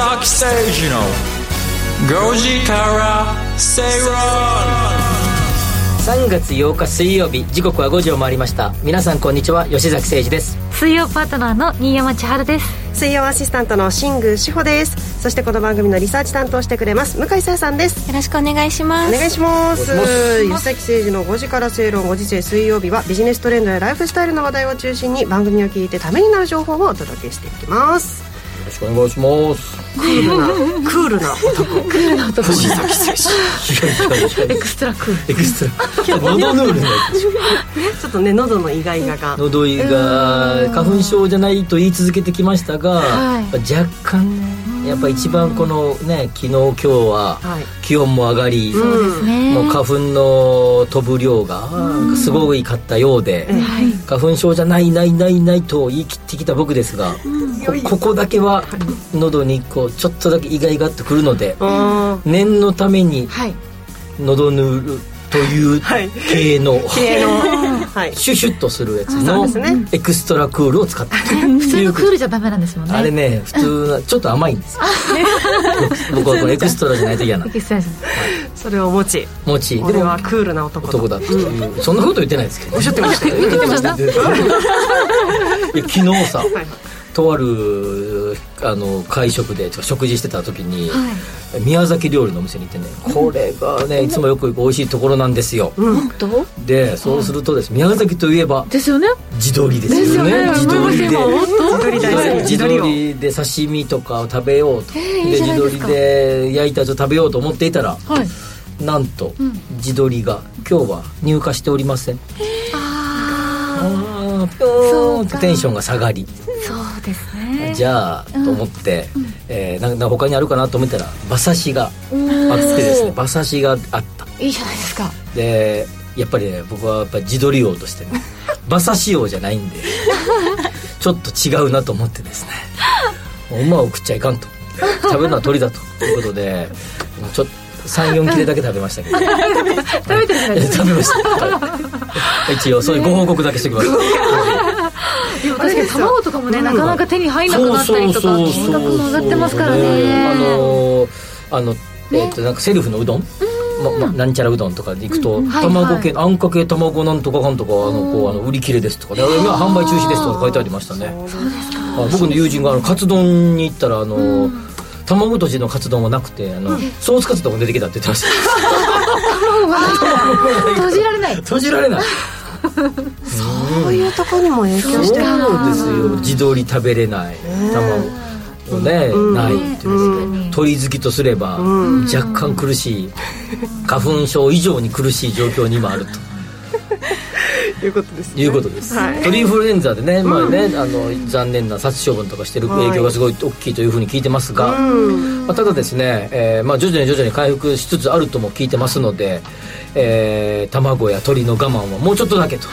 崎誠二の5時から正論3月8日水曜日時刻は5時を回りました。皆さんこんにちは吉崎誠二です。水曜パートナーの新山千春です。水曜アシスタントの新宮志保です。そしてこの番組のリサーチ担当してくれます向井沙耶さんです。よろしくお願いします。お願いします。吉崎誠二の5時から正論5時世水曜日はビジネストレンドやライフスタイルの話題を中心に番組を聞いてためになる情報をお届けしていきますくお願いします。クールなクールな男。クールな男。吉崎誠二エクストラクール。エクストラのどぬーる。ちょっとね喉のイガイガが喉胃が花粉症じゃないと言い続けてきましたが、はい。若干ねやっぱ一番このね昨日今日ははい。気温も上がり、そうですね。もう花粉の飛ぶ量がすごいかったようで、はい。花粉症じゃないないないないと言い切ってきた僕ですが、こここだけは喉にこうちょっとだけイガイガっとくるのであ念のためにはい。のどぬーるというはい。系の、ー系の。は いシュシュッとするやつのですね。エクストラクールを使って。普通のクールじゃダメなんですもんね。あれね普通なちょっと甘いんですよ。僕はこのエクストラじゃないと嫌な。エクストラですそれを持ち。もち。でも俺はクールな男男だっていう、そんなこと言ってないですけどおっしゃってました。よ言ってました。いや昨日さはい。とあるあの会食で食事してた時に、はい。宮崎料理のお店に行ってねこれがねいつもよく行く美味しいところなんですよ、本当？でそうするとです宮崎といえばですよね。地鶏ですですよよねね地鶏で地鶏で刺身とかを食べようと、えーいいで地鶏で焼いたやつを食べようと思っていたらはい。なんと、地鶏が今日は入荷しておりません。ああー。ぴょーんとテンションが下がりあそうですね。じゃあ、と思って、えーなんか他にあるかなと思ったら馬刺しがあってですね馬刺しがあった。いいじゃないですか。でやっぱりね僕はやっぱり地鶏王としてね 馬刺し王じゃないんでちょっと違うなと思ってですね馬を食っちゃいかんと。食べるのは鳥だということでちょっと34切れだけ食べましたけど。食べてる食べました、はい一応そういうご報告だけしておきます、でも確かに卵とかもねなかなか手に入んなくなったりとか金額も上がってますからね。あのーあのえっとなんかセルフのうどん？まま、なんちゃらうどんとかで行くと、はい卵系、あんかけ卵なんとかかんとかあのこうあの売り切れですとかで今販売中止ですとか書いてありましたね。あ僕の友人があのカツ丼に行ったらあの、卵とじのカツ丼はなくてあの、ソースカツ丼が出てきたって言ってました。閉じられない。閉じられない。そういうところにも影響そうしてるですよ。地鶏食べれない。卵をね、ないっていう鳥好きとすれば、若干苦しい。花粉症以上に苦しい状況に今あるということですね。いうことです、はい。鳥インフルエンザでね,、まあねあの残念な殺処分とかしてる影響がすごい大きいというふうに聞いてますが、まあ、ただですね、えーまあ、徐々に徐々に回復しつつあるとも聞いてますので、えー卵や鳥の我慢はもうちょっとだけと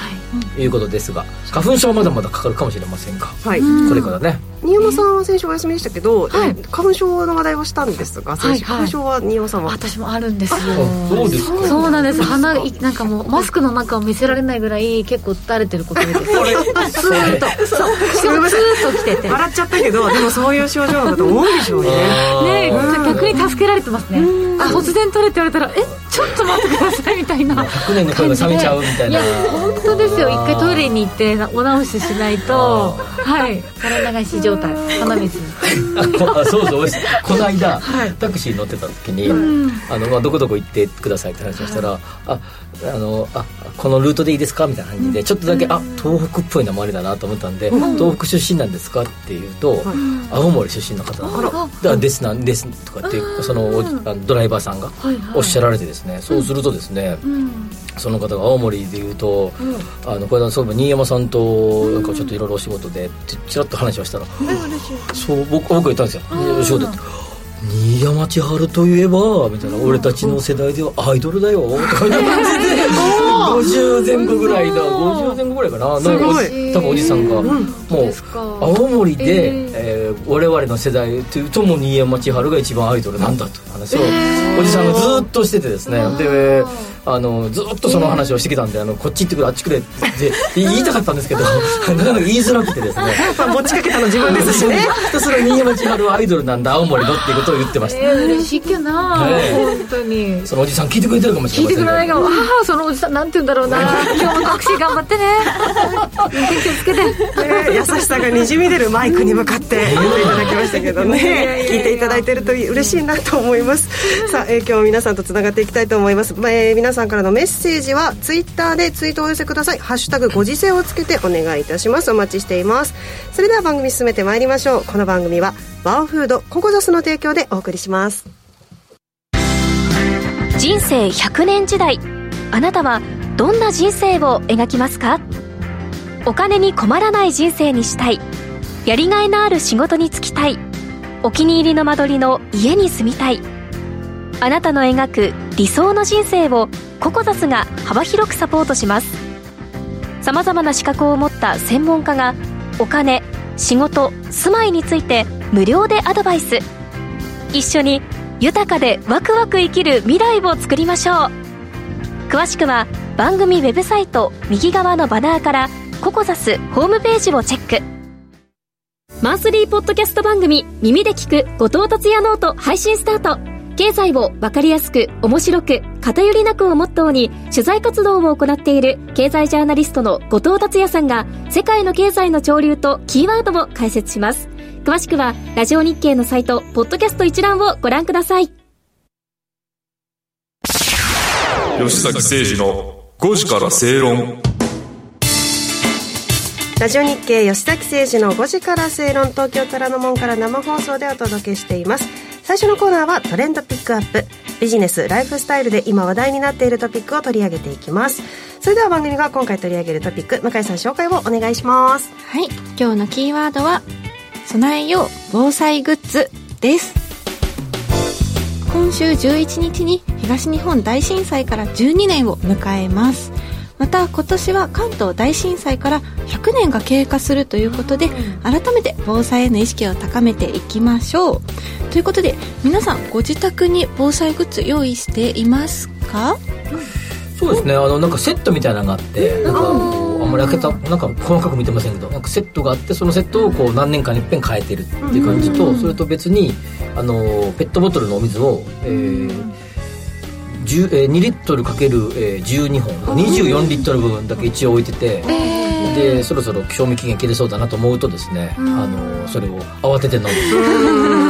い。うことですが花粉症はまだまだかかるかもしれませんが、はい。これからね新山さんは先週お休みでしたけど、はい。え花粉症の話題をしたんですが先週、はい。はい花粉症は新山さんは？私もあるんですよ。あそうですか。そうなんです。鼻いなんかもうマスクの中を見せられないぐらい結構垂れてることです。スーッと。そう。スーッときてて。笑っちゃったけどでもそういう症状の方多いでしょうね。ね逆に助けられてますね。あ突然取れって言われたらえ？ちょっと待ってくださいみたいな。100年の声が冷めちゃうみたいな。本当ですよ。一回トイレに行ってお直ししないと。はい。体流し状態。鼻水。あそうそう。この間、タクシー乗ってた時に、あのまあ、どこどこ行ってくださいって話をしたら、ああのあこのルートでいいですかみたいな感じでちょっとだけ、あ東北っぽい名前だなと思ったんで、東北出身なんですかっていうと、青森出身の方だからですなんですとかってそのおあのドライバーさんがおっしゃられてですね、そうするとですね、その方が青森でいうと、あのこれそういえば新山さんとなんかちょっといろいろお仕事でちちらっと話をしたら「そう僕僕が言ったんですよ。お仕事って新山千春といえばみたいな俺たちの世代ではアイドルだよとかいう感じで50前後ぐらいだ50前後ぐらいかな。なん多分おじさんがもうか。青森で、ええ。ー我々の世代というともう新山千春が一番アイドルなんだという話をおじさんがずっとしててですね。であのずっとその話をしてきたんで、あのこっち行ってくれあっちくれって言いたかったんですけど なかなか言いづらくてですね。まあ持ちかけたの自分ですしね。ひたすら新山千春はアイドルなんだ青森のっていうことを言ってました、えー、嬉しいっけな、ね本当にそのおじさん聞いてくれてるかもし聞いれませんてくれないかもああそのおじさんなんて言うんだろうな今日もタクシー頑張ってね元気をつけてね優しさがにじみ出るマイクに向かって言っていただきましたけどね聞いていただいてると嬉しいなと思いますさあ、えー今日も皆さんとつながっていきたいと思います、まあえー皆さんからのメッセージはツイッターでツイートをお寄せください「ハッシュタグご時世」をつけてお願いいたします。お待ちしています。それでは番組進めてまいりましょう。この番組はワオフードココザスの提供でお送りします。人生100年時代。あなたはどんな人生を描きますか？お金に困らない人生にしたい。やりがいのある仕事に就きたい。お気に入りの間取りの家に住みたい。あなたの描く理想の人生をココザスが幅広くサポートします。さまざまな資格を持った専門家がお金仕事住まいについて無料でアドバイス。一緒に豊かでワクワク生きる未来を作りましょう。詳しくは番組ウェブサイト右側のバナーからココザスホームページをチェック。マンスリーポッドキャスト番組耳で聞く後藤達也ノート配信スタート。経済をわかりやすく面白く偏りなくをモットーに取材活動を行っている経済ジャーナリストの後藤達也さんが世界の経済の潮流とキーワードを解説します。詳しくはラジオ日経のサイトポッドキャスト一覧をご覧ください。吉崎誠二の5時から正論。ラジオ日経吉崎誠二の5時から正論。東京虎ノ門から生放送でお届けしています最初のコーナーはトレンドピックアップ。ビジネスライフスタイルで今話題になっているトピックを取り上げていきます。それでは番組が今回取り上げるトピック向井さん紹介をお願いします。はい。今日のキーワードは備えよう防災グッズです。今週11日に東日本大震災から12年を迎えます。また今年は関東大震災から100年が経過するということで改めて防災への意識を高めていきましょう。ということで皆さんご自宅に防災グッズ用意していますか？そうですね。あのなんかセットみたいなのがあってなんかあんまり開けたなんか細かく見てませんけどなんかセットがあってそのセットをこう何年間に一遍変えてるっていう感じとそれと別にあのペットボトルのお水を、えー10えー、2リットルかける12本。24リットル分だけ一応置いてて、でそろそろ賞味期限切れそうだなと思うとですね、あのそれを慌てて飲む。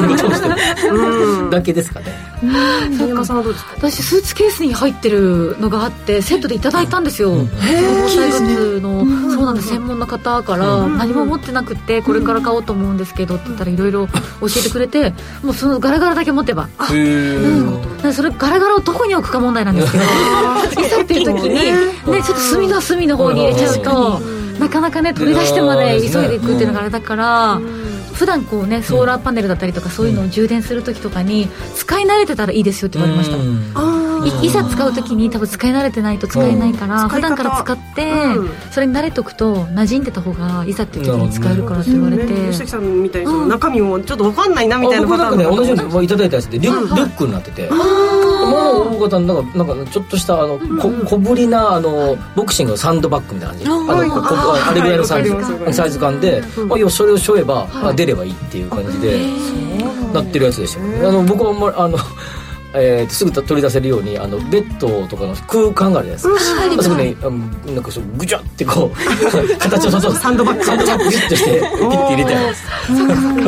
ことをしてるだけですかね。さん。はどうですか。私スーツケースに入ってるのがあってセットでいただいたんですよ。防災グッズの。そうなんです。専門の方から何も持ってなくてこれから買おうと思うんですけどって言ったらいろいろ教えてくれてもうそのガラガラだけ持てばへえでそれガラガラをどこに置くか問題なんですけどいざっていう時にねちょっと隅の隅の方に入れちゃうとなかなかね取り出してまで急いでいくっていうのがあれだから普段こうねソーラーパネルだったりとかそういうのを充電する時とかに使い慣れてたらいいですよって言われました。いいざ使う時に多分使い慣れてないと使えないからう。ん普段から使ってうん。それに慣れておくと馴染んでた方がいざっていう時に使えるからって言われて。ね吉崎さんみたいに中身もちょっと分かんないなみたいなパターン僕なんかね同じようのにいただいたやつでリュッリュックになっててもう大方なんかなんかちょっとしたあのこ小ぶりなあのボクシングのサンドバッグみたいな感じあのここあれぐらいのサイズ。サイズ感でまあ要はそれをしょえばあ出ればいいっていう感じでなってるやつでしたよあの僕はあんまりあのえーとすぐ取り出せるようにあのベッドとかの空間があるじゃないですか、そこにあのなんかそうぐちゃってこう 形をそうそうサンドバッグ。サンドバッグギュッとしてピッて入れてあります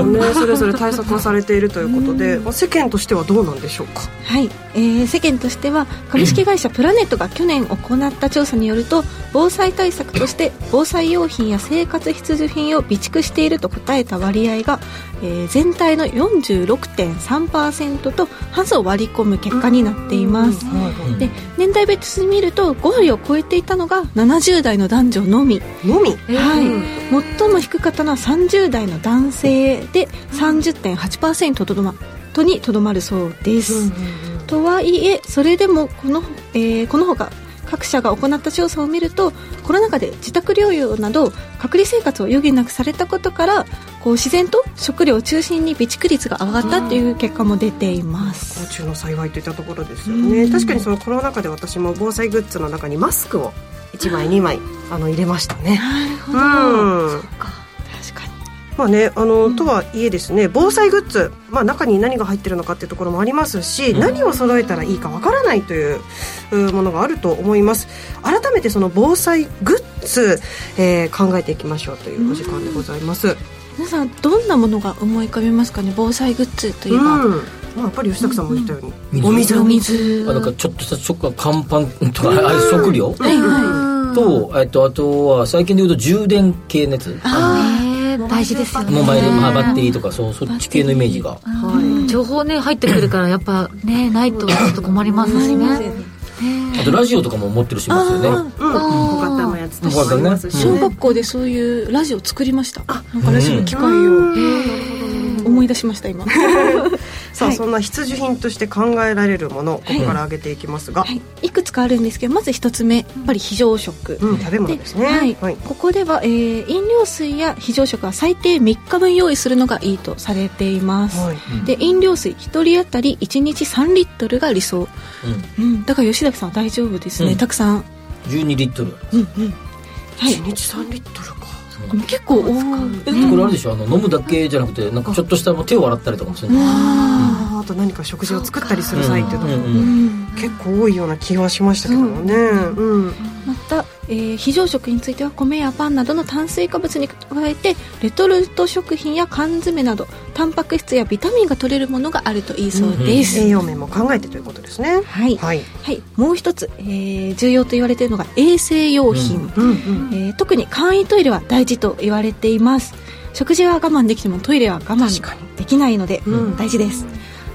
ね、それぞれ対策はされているということで、まあ世間としてはどうなんでしょうか？はい、えー世間としては株式会社プラネットが去年行った調査によると防災対策として防災用品や生活必需品を備蓄していると答えた割合が、えー全体の46.3%と半数を割り込む結果になっています、で年代別に見ると5割を超えていたのが70代の男女のみ。のみ？はい、最も低かったのは30代の男性で30.8%とどまとにとどまるそうです、とはいえそれでもこの,、えーこのほか各社が行った調査を見るとコロナ禍で自宅療養など隔離生活を余儀なくされたことからこう自然と食料を中心に備蓄率が上がったっていう結果も出ています。不幸中の幸いといったところですよね。確かにそのコロナ禍で私も防災グッズの中にマスクを1枚2枚あの入れましたね。なるほど、うんまあね、あの、とはいえですね防災グッズ、まあ、中に何が入ってるのかっていうところもありますし、何を揃えたらいいかわからないといううものがあると思います。改めてその防災グッズ、えー考えていきましょうというお時間でございます、皆さんどんなものが思い浮かびますかね？防災グッズといえうん。ば、まあ、やっぱり吉崎さんも言ったように、うんお水お水。あなんかちょっとした食乾パンとかああいう食料？はいはと、えっと、あとは最近で言うと充電系のやつ。ね大事ですよね。モバイル、まあ、バッテリーとかそうそっち系のイメージが。うん。情報ね入ってくるからやっぱねないとちょっと困りますしね。あとラジオとかも持ってる人いますよね。うん、小型のやつ小学校でそういうラジオ作りましたなん。かラジオの機械を思い出しました今さあ、はい。そんな必需品として考えられるものここから挙げていきますが、はい、いくつかあるんですけどまず一つ目やっぱり非常食、うん、食べ物ですね。はい。はい。ここでは、えー飲料水や非常食は最低3日分用意するのがいいとされています、はい。で飲料水1人当たり1日3リットルが理想、うん、だから吉崎さんは大丈夫ですね、うん。たくさん、12リットル。はい。1日3リットルか結構多いこれあれでしょあの飲むだけじゃなくてなん。かちょっとしたもう手を洗ったりとかもするのあーあと何か食事を作ったりする際っていうのもうん。うん。結構多いような気はしましたけどもね。うん。また、えー非常食については米やパンなどの炭水化物に加えてレトルト食品や缶詰などタンパク質やビタミンが取れるものがあるといいそうです、栄養面も考えてということですね。はい、はい。はい、もう一つ、えー重要と言われているのが衛生用品、うんうん。えー特に簡易トイレは大事と言われています。食事は我慢できてもトイレは我慢できないので、うん。大事です。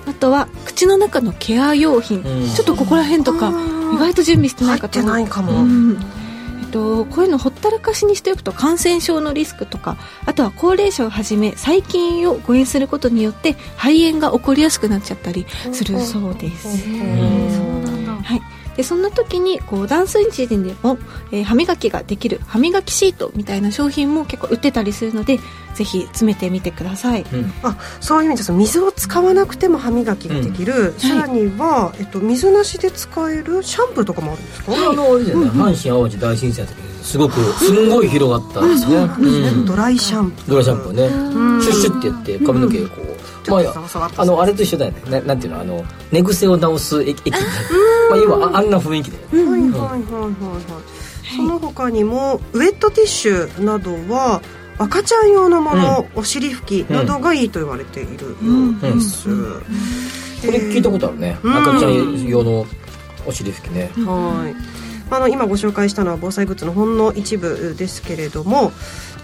あとは口の中のケア用品、うん。ちょっとここら辺とか意外と準備してないかと入ってないかも。うんと、こういうのほったらかしにしておくと感染症のリスクとかあとは高齢者をはじめ細菌を誤飲することによって肺炎が起こりやすくなっちゃったりするそうです、そうなんだはい、でそんな時にこう断水時でも、えー歯磨きができる歯磨きシートみたいな商品も結構売ってたりするのでぜひ詰めてみてください、うん。あそういう意味です水を使わなくても歯磨きができる、さらには、えっと、水なしで使えるシャンプーとかもあるんですか、これあのあれだよね阪神・淡路大震災の時にすごくすんごい広がったんですね。うんドライシャンプー。ドライシャンプーね。シュッシュってやって髪の毛こう。まああのあれと一緒だよね。ななんていうの？あの寝癖を直す液液まあ要はああんな雰囲気ではいはいはいはいはい、その他にもウェットティッシュなどは赤ちゃん用のもの、お尻拭きなどがいいと言われているようです、これ聞いたことあるね。うん。赤ちゃん用のお尻拭きね。はいあの今ご紹介したのは防災グッズのほんの一部ですけれども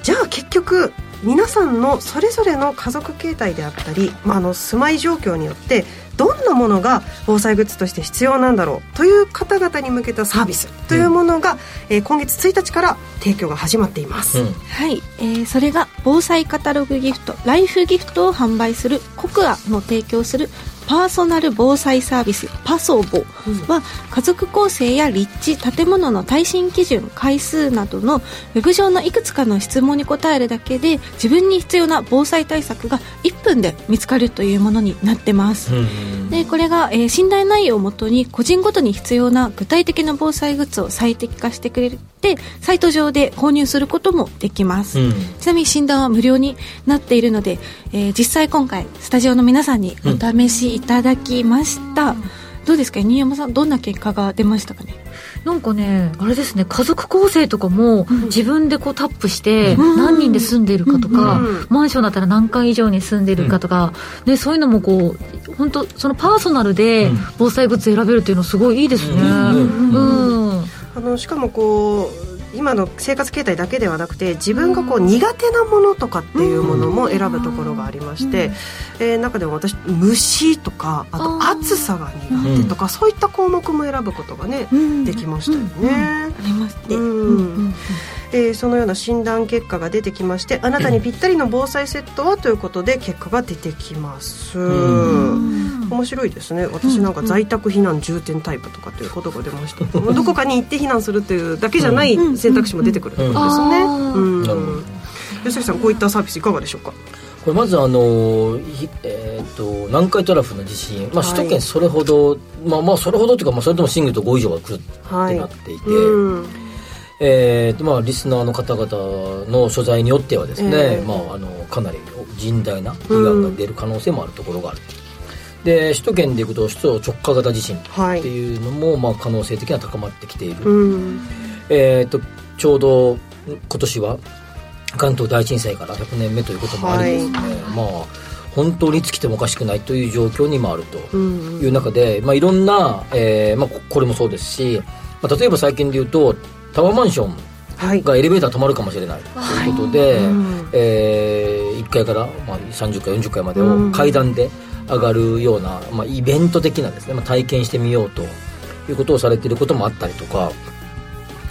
じゃあ結局皆さんのそれぞれの家族形態であったり、まあ、あの住まい状況によってどんなものが防災グッズとして必要なんだろうという方々に向けたサービスというものが、えー今月1日から提供が始まっています、うん。はい、えーそれが防災カタログギフトライフギフトを販売するコクアの提供するパーソナル防災サービスパソボは家族構成や立地建物の耐震基準回数などのウェブ上のいくつかの質問に答えるだけで自分に必要な防災対策が1分で見つかるというものになってます、うんでこれが、えー信頼内容をもとに個人ごとに必要な具体的な防災グッズを最適化してくれてサイト上で購入することもできます、うん。ちなみに診断は無料になっているので、えー実際今回スタジオの皆さんにお試しいただきました、どうですか？新山さんどんな結果が出ましたかね？なんかねあれですね家族構成とかも自分でこうタップして何人で住んでるかとか、うんマンションだったら何階以上に住んでるかとか、ね、そういうのもこう本当そのパーソナルでうん。防災グッズ選べるっていうのすごいいいですね。うん。うん。あのしかもこう今の生活形態だけではなくて自分がこう苦手なものとかっていうものも選ぶところがありまして、えー中でも私虫とかあと暑さが苦手とか、そういった項目も選ぶことがね、うん。できましたよね。ありますね、うんうんえーそのような診断結果が出てきましてあなたにぴったりの防災セットはということで結果が出てきます、ん。面白いですね。私なんか在宅避難重点タイプとかっていうことが出ました、どこかに行って避難するっていうだけじゃない選択肢も出てくるってことですね、吉崎さんこういったサービスいかがでしょうか？これまずあの、ひえー、と南海トラフの地震、まあ、首都圏それほど、まあまあそれほどというか、まあ、それでも震度5以上が来るってなっていて、うんえーとまあ、リスナーの方々の所在によってはですね、ええまあ、あのかなり甚大な被害が出る可能性もあるところがある、で首都圏でいうと首都直下型地震はいっていうのも、まあ、可能性的には高まってきている、うん。えー、とちょうど今年は関東大震災から100年目ということもありですね、まあ本当にいつ来てもおかしくないという状況にもあるとうんいう中で、まあ、いろんな、えーまあ、ここれもそうですし、まあ、例えば最近で言うとタワーマンションはい。がエレベーター止まるかもしれない。ということで、うん。えー1階から、まあ、30階40階までをうん。階段で上がるような、まあ、イベント的なですね、まあ、体験してみようということをされていることもあったりとか、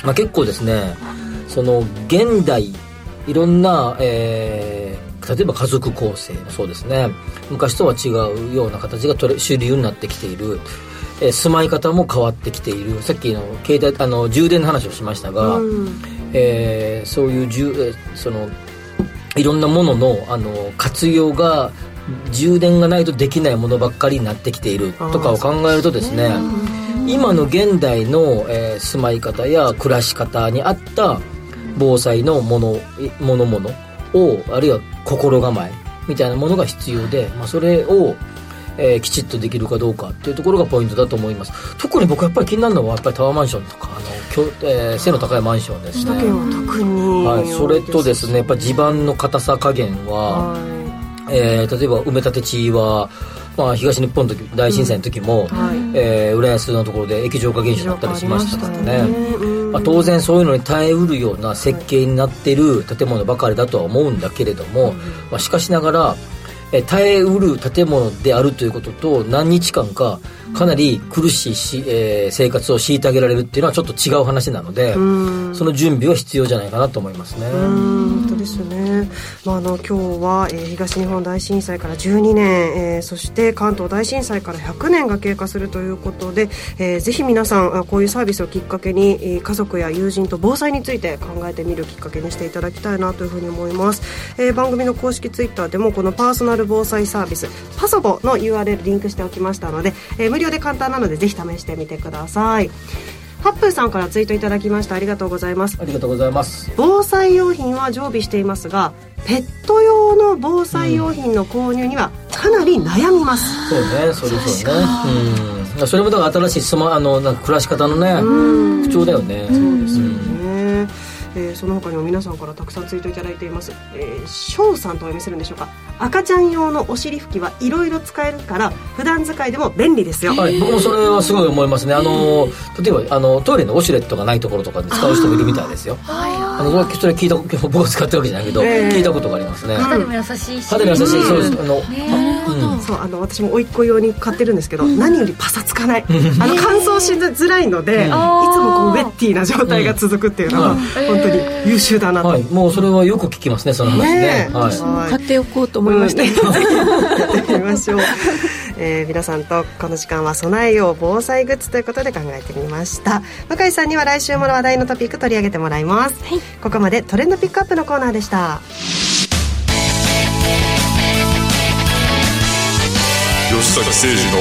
まあ、結構ですねその現代いろんな、えー例えば家族構成もそうですね。昔とは違うような形が取れ主流になってきている、えー住まい方も変わってきている。さっきの携帯あの充電の話をしましたが、うん。えーそういう充えーそのいろんなもののあの活用が充電がないとできないものばっかりになってきている。とかを考えるとですね今の現代の、えー住まい方や暮らし方に合った防災のものいものものをあるいは心構えみたいなものが必要で、まあ、それを、えーきちっとできるかどうかっていうところがポイントだと思います。特に僕やっぱり気になるのはやっぱりタワーマンションとかあのえー背の高いマンションですね。特に。はい、それとですねやっぱり地盤の硬さ加減は、はえー例えば埋め立て地は、まあ、東日本の時大震災の時も、はい。えー浦安のところで液状化現象だったりしましたからね。まあ、当然そういうのに耐えうるような設計になっている建物ばかりだとは思うんだけれども、まあ、しかしながら、えー耐えうる建物であるということと何日間かかなり苦しいし、えー生活を強いてあげられるっていうのはちょっと違う話なので、うん。その準備は必要じゃないかなと思いますね。うん本当ですね、まあ、あの今日は、えー東日本大震災から12年、えーそして関東大震災から100年が経過するということで、えーぜひ皆さんあこういうサービスをきっかけに、えー家族や友人と防災について考えてみるきっかけにしていただきたいなというふうに思います、えー番組の公式ツイッターでもこのパーソナル防災サービスパソボの URL リンクしておきましたので、えー無料で簡単なのでぜひ試してみてください。ハップーさんからツイートいただきました。ありがとうございます。ありがとうございます。防災用品は常備していますがペット用の防災用品の購入にはかなり悩みます、そうね、それそうね。うん。それもだから新しいスマあのなんか暮らし方のね、不調だよね。そうですね。えーその他にも皆さんからたくさんツイートいただいています、えー、翔さんとお読みするんでしょうか赤ちゃん用のお尻拭きはいろいろ使えるから普段使いでも便利ですよ、はい、僕もそれはすごい思いますね。あの例えばあのトイレのウォシュレットがないところとかで使う人もいるみたいですよ。あのそれ聞いた僕は使ってるわけじゃないけど、ええ。聞いたことがありますね。肌にも優しいし。肌に優しい、そうです。あの、うん。そうあの私も甥っ子用に買ってるんですけど、何よりパサつかない。あの乾燥しづらいので、いつもこうウェッティな状態が続くっていうのは、うん。本当に優秀だなと、はい、もうそれはよく聞きますね、その話ね。はい。買っておこうと思いました、う んやってみましょう、えー皆さんとこの時間は備えよう防災グッズということで考えてみました。向井さんには来週も話題のトピック取り上げてもらいます、ここまでトレンドピックアップのコーナーでした。吉坂誠二の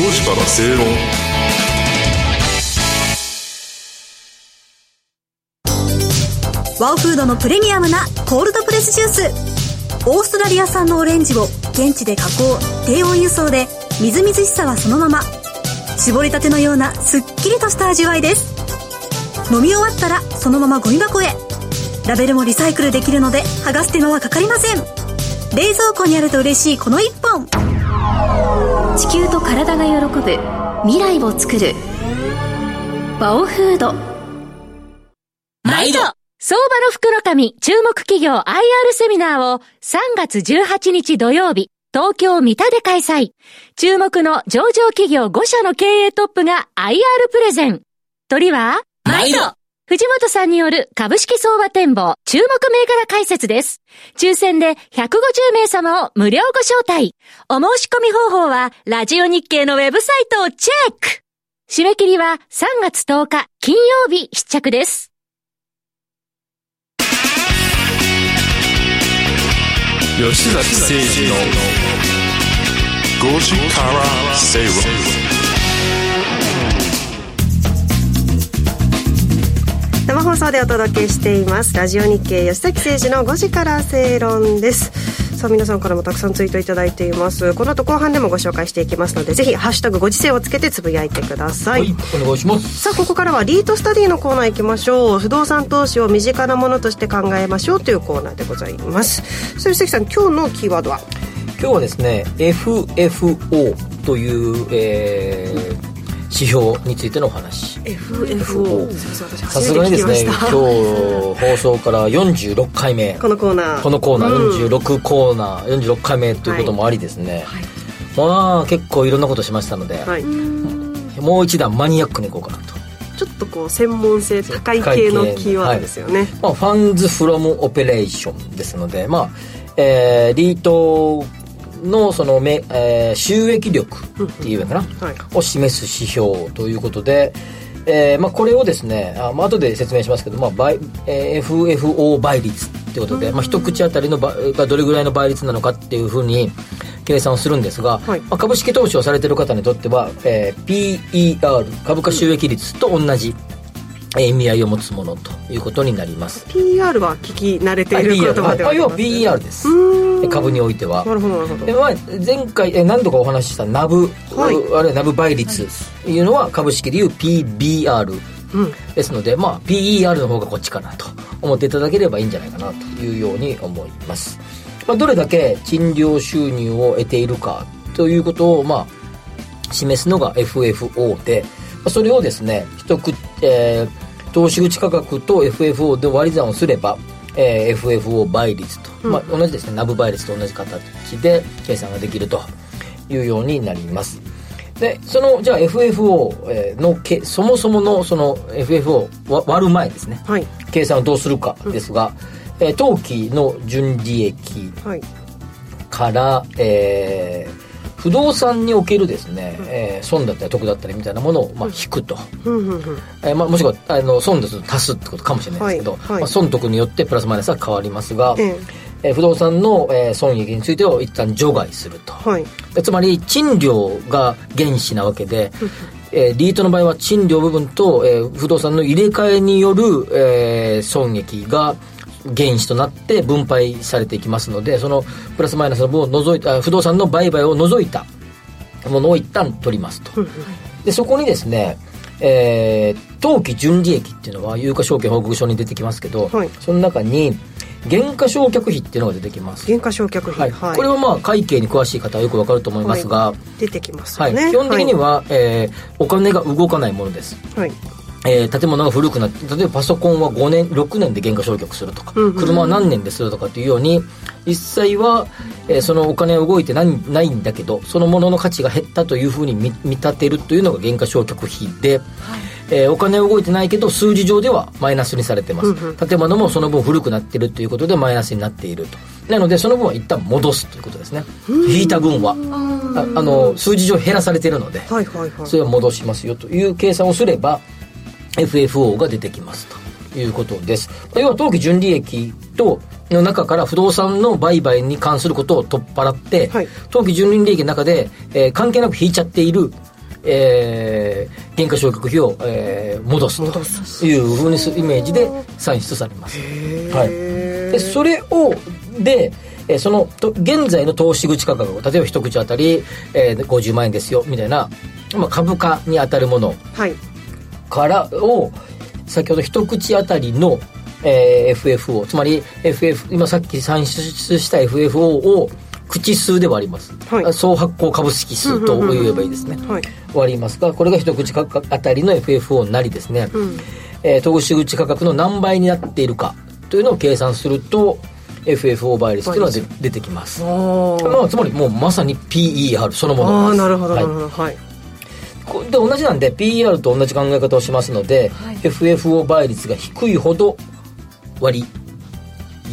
5時から正論ワオフードのプレミアムなコールドプレスジュースオーストラリア産のオレンジを現地で加工低温輸送でみずみずしさはそのまま絞りたてのようなすっきりとした味わいです。飲み終わったらそのままゴミ箱へ。ラベルもリサイクルできるので剥がす手間はかかりません。冷蔵庫にあると嬉しいこの一本。地球と体が喜ぶ未来を作る。バオフード。毎度。相場の福の神注目企業 IR セミナーを3月18日土曜日、東京三田で開催。注目の上場企業5社の経営トップが IR プレゼン。鳥は？毎度藤本さんによる株式相場展望注目銘柄解説です。抽選で150名様を無料ご招待。お申し込み方法は、ラジオ日経のウェブサイトをチェック締め切りは3月10日金曜日必着です。吉崎誠二の5時から正論生放送でお届けしています。ラジオ日経吉崎誠二の5時から正論です。さあ皆さんからもたくさんツイートいただいています。この後後半でもご紹介していきますのでぜひハッシュタグご時世をつけてつぶやいてください、はい、お願いします。さあここからはリートスタディのコーナー行きましょう。不動産投資を身近なものとして考えましょうというコーナーでございます。そして関さん今日のキーワードは？今日はですね FFO という、えー指標についてのお話。FFO さすがにですね今日放送から46回目。このコーナー。このコーナー、うん。46コーナー46回目ということもありですね、まあ結構いろんなことしましたので、はい。もう一段マニアックにいこうかなと。ちょっとこう専門性高い系のキーワードですよね、まあ、ファンズフロムオペレーションですので、まあえーリートのそのめ、えー収益力っていうのかな、はい。を示す指標ということで、えーまあ、これをですねあ、まあ後で説明しますけど、まあ倍えー FFO 倍率ってことで、まあ、一口当たりの倍がどれぐらいの倍率なのかっていうふうに計算をするんですが、はい。まあ、株式投資をされてる方にとっては、えー PER 株価収益率と同じ、えー意味合いを持つものということになります。PR は聞き慣れている言葉ではあり要はますね PER です。うーん。株においては。なるほどなるほど。で、まあ、前回え何度かお話ししたナブ、はい。あるいはナブ倍率というのは株式でいう PBR うん。ですので、まあ、PER の方がこっちかなと思っていただければいいんじゃないかなというように思います、まあ、どれだけ賃料収入を得ているかということを、まあ、示すのが FFO で、まあそれをですね一口、えー投資口価格と FFO で割り算をすれば、えー FFO 倍率と、まあ、同じですね。ナブ倍率と同じ形で計算ができるというようになります。でそのじゃあ FFO えーのけそもそものその FFO 割る前ですね。はい。計算をどうするかですが、えー当期の純利益はい。から、えー不動産におけるですね、えー損だったり得だったりみたいなものを、まあ、引くと、うんうんうん。えーまあ、もしくはあの損ですと足すってことかもしれないですけど、はいはい。まあ、損得によってプラスマイナスは変わりますが、ええ。えー不動産の、えー損益についてを一旦除外すると、はい。でつまり賃料が原資なわけで、えーリートの場合は賃料部分と、えー不動産の入れ替えによる、えー損益が原資となって分配されていきますのでそのプラスマイナスの分を除いたあ不動産の売買を除いたものを一旦取りますと、でそこにですねえー当期純利益っていうのは有価証券報告書に出てきますけど、はい。その中に減価償却費っていうのが出てきます。減価償却はい、費はい。これはまあ会計に詳しい方はよくわかると思いますが、出てきますはい。基本的には、えーお金が動かないものです、はいえー建物が古くなって例えばパソコンは5年6年で減価償却するとか、うんうん車は何年でするとかっていうように実際は、えーそのお金は動いてないないんだけどそのものの価値が減ったというふうに見見立てるというのが減価償却費で、えーお金は動いてないけど数字上ではマイナスにされてます、うんうん。建物もその分古くなってるということでマイナスになっていると。なのでその分は一旦戻すということですね。引いた分は。ああの数字上減らされているのではいはいはい。それは戻しますよという計算をすれば FFO が出てきますということです。要は当期純利益との中から不動産の売買に関することを取っ払って、はい。当期純利益の中で、えー関係なく引いちゃっているえー、減価償却費を、えー戻すというふうにするイメージで算出されます。はい、でそれをで、えーそのと現在の投資口価格例えば一口当たり、えー、50万円ですよみたいな、まあ、株価に当たるもの。はいからを先ほど一口当たりの、えー FFO つまり FF 今さっき算出した FFO を口数で割ります、はい。あ総発行株式数と言えばいいですね、はい。割りますがこれが一口価格当たりの FFO なりですね、うん。えー投資口価格の何倍になっているかというのを計算すると FFO 倍率というのはで出てきます、まあ、つまりもうまさに PER そのものです。あーなるほどなはい。るほど。はい。こで同じなんで PER と同じ考え方をしますので、FFO 倍率が低いほど割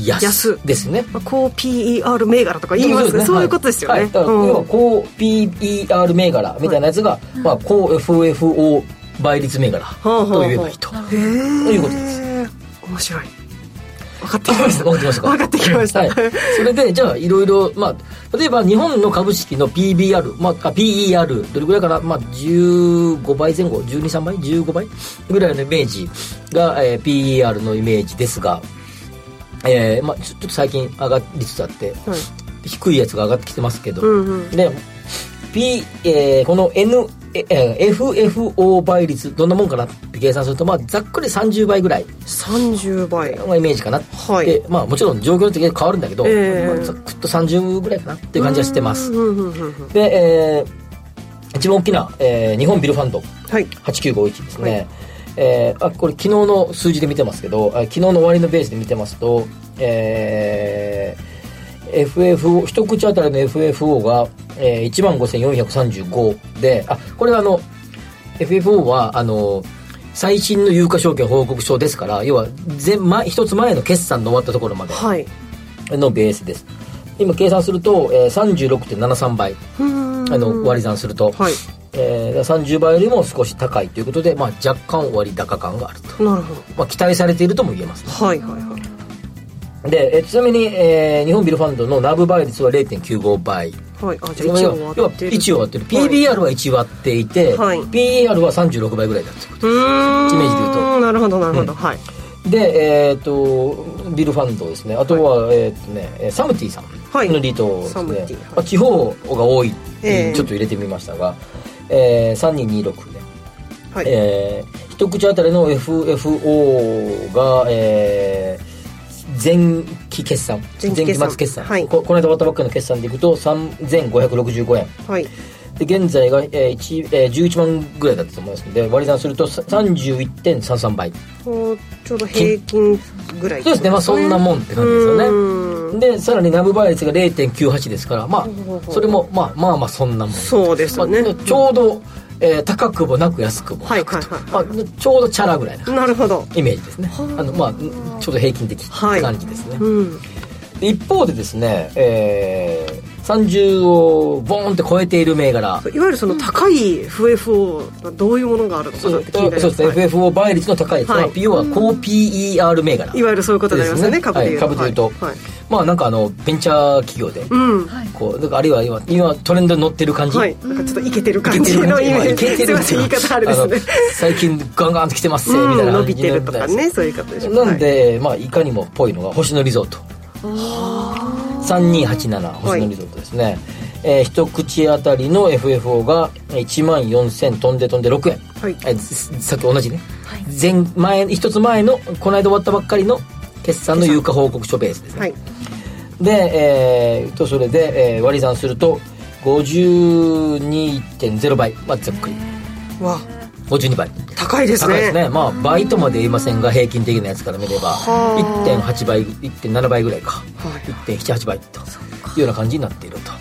安安。ですね。まあ高 PER 銘柄とか言いますね。そういうことですよね、はい、だからうん。要は高 PER 銘柄みたいなやつが、まあ、高 FFO 倍率銘柄と言えばいいと、へえということです。面白い分かってきました。分かってきましたか？分かってきました、はい、それでじゃあいろいろまあ例えば日本の株式の PBR、まあ、あ PER どれぐらいかな、まあ、15倍前後？123倍15倍ぐらいのイメージが、えー PER のイメージですが、えーまあ、ちょちょっと最近上がりつつあって、はい。低いやつが上がってきてますけど、うんうん。で、P えーこの N ええー FFO 倍率どんなもんかなって計算すると、まあ、ざっくり30倍ぐらい。30倍。のイメージかな、はい。でまあ、もちろん状況的に変わるんだけど、ええ。まあざっくっと30ぐらいかなっていう感じはしてます。で、えー一番大きな、えー日本ビルファンド。はい。8951ですね、はい。えーあこれ昨日の数字で見てますけどあ昨日の終わりのベースで見てますと、えー FFO 一口当たりの FFO が、えー、1万5435であこれはあの FFO はあの最新の有価証券報告書ですから要は前前一つ前の決算の終わったところまではい。のベースです。今計算すると、えー、36.73倍あの割り算すると、はい。えー、30倍よりも少し高いということで、まあ、若干割高感があると、なるほど。まあ、期待されているとも言えます。ねはいはいはいで、えーちなみに、えー日本ビルファンドのナブ倍率は0.95倍。はい。あじゃあ1を要は割ってる。1を割ってる。PBR は1割っていて、はい。PER は36倍ぐらいだってことうーん。イメージで言うと。なるほどなるほど、うん。はい。で、えっ、と、ビルファンドですね。あとは、えっ、とね、えーサムティさはい。んのリートですね。サムティはい。まあ、地方が多い、ええ。ちょっと入れてみましたが、えー、3226で、はい。えー一口当たりの FFO が、えー前期決算。前期末決算、はい。ここの間終わったばっかりの決算でいくと3565円。はい。で現在が、えー1えー、11万ぐらいだったと思いますので割り算するとさ31.33倍。ちょうど平均ぐらいそうですね、まあそんなもんって感じですようね。で、さらにナブ倍率が0.98ですから、まあ、それも、まあまあまあそんなもん。そうですよね、まあちょうど、えー高くもなく安くもはいなくと。はいはい。まあ、ちょうどチャラぐらいななるほど。イメージですね。あの、まあ、ちょうど平均的はい感じですね。うんで一方でですね、えー、30をボーンって超えている銘柄。いわゆるその高い FFO はどういうものがあるのかなってそうですね、はい。FFO 倍率の高いやつは、はい。要は高 PER 銘柄。いわゆるそういうことになりますよねです株でいうはい、株でいうと、はいはいまあなんかあのベンチャー企業で、うん。こうなんかあるいは今今トレンドに乗ってる感じ、はい。なんかちょっとイケてる感じ。のイメージすいません言い方あれですね。最近ガンガンと来てますぜ、みたいな伸びてるとかねそういう方でしょなんで、まあいかにもっぽいのが星野リゾート。3287星野リゾートですね、えー一口当たりの FFO が1万4000飛んで飛んで6円、はい。えーささっき同じね、前前一つ前のこの間終わったばっかりの決算の有価報告書ベースですね、はいで、えーとそれで、えー割り算すると52.0倍。まあざっくり。わ52倍。高いです高いですね。ねまあ倍とまで言いませんが平均的なやつから見ればはあ。1.8倍1.7倍ぐらいか、はい1.78倍というような感じになっていると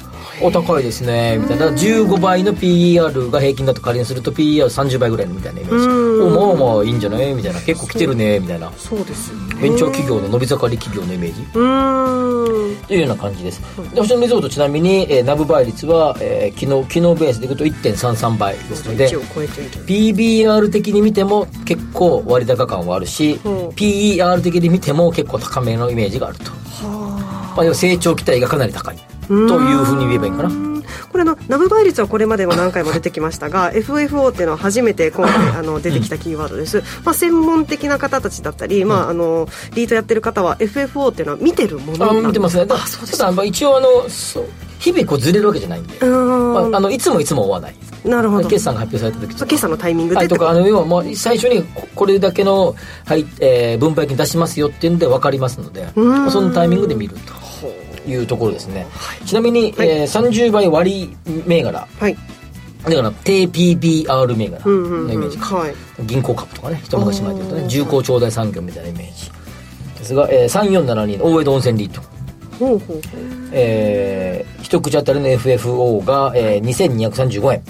お高いですねみたいな。15倍の PER が平均だと仮にすると PER30 倍ぐらいのみたいなイメージ。うん。おまあまあいいんじゃない？みたいな。結構来てるねみたいな。そうですよね。ベンチャー企業の伸び盛り企業のイメージ。うーんというような感じです。で、星野リゾートちなみに、えーナブ倍率は、えー昨日、昨日ベースでいくと1.33倍ですので1、を超えている。PBR 的に見ても結構割高感はあるし、う。ん PER 的に見ても結構高めのイメージがあると。まあ、要は成長期待がかなり高い。というふうに言えばいいかな。これのナブ倍率はこれまでも何回も出てきましたが FFO っていうのは初めて今回あの出てきたキーワードです、まあ、専門的な方たちだったり、まあ、あのリートやってる方は FFO っていうのは見てるものあなん見てますね。だただ、まあ、一応あの、そう日々こうずれるわけじゃないんで、まあ、あのいつもいつも追わない。なるほど。決算が発表された時とか。決算のタイミングではい、とかあの要はもう最初にここれだけの、はいえー分配金出しますよっていうんで分かりますので、そのタイミングで見るというところですね、ちなみに、えー30倍割銘柄。はい。だから低 PBR 銘柄うんうんうん。のイメージ。か、はい。銀行株とかね一昔前で言うとね重工長大産業みたいなイメージですが、えー、3472の大江戸温泉リート。ほうほうえー一口当たりの FFO が、えー、2235円、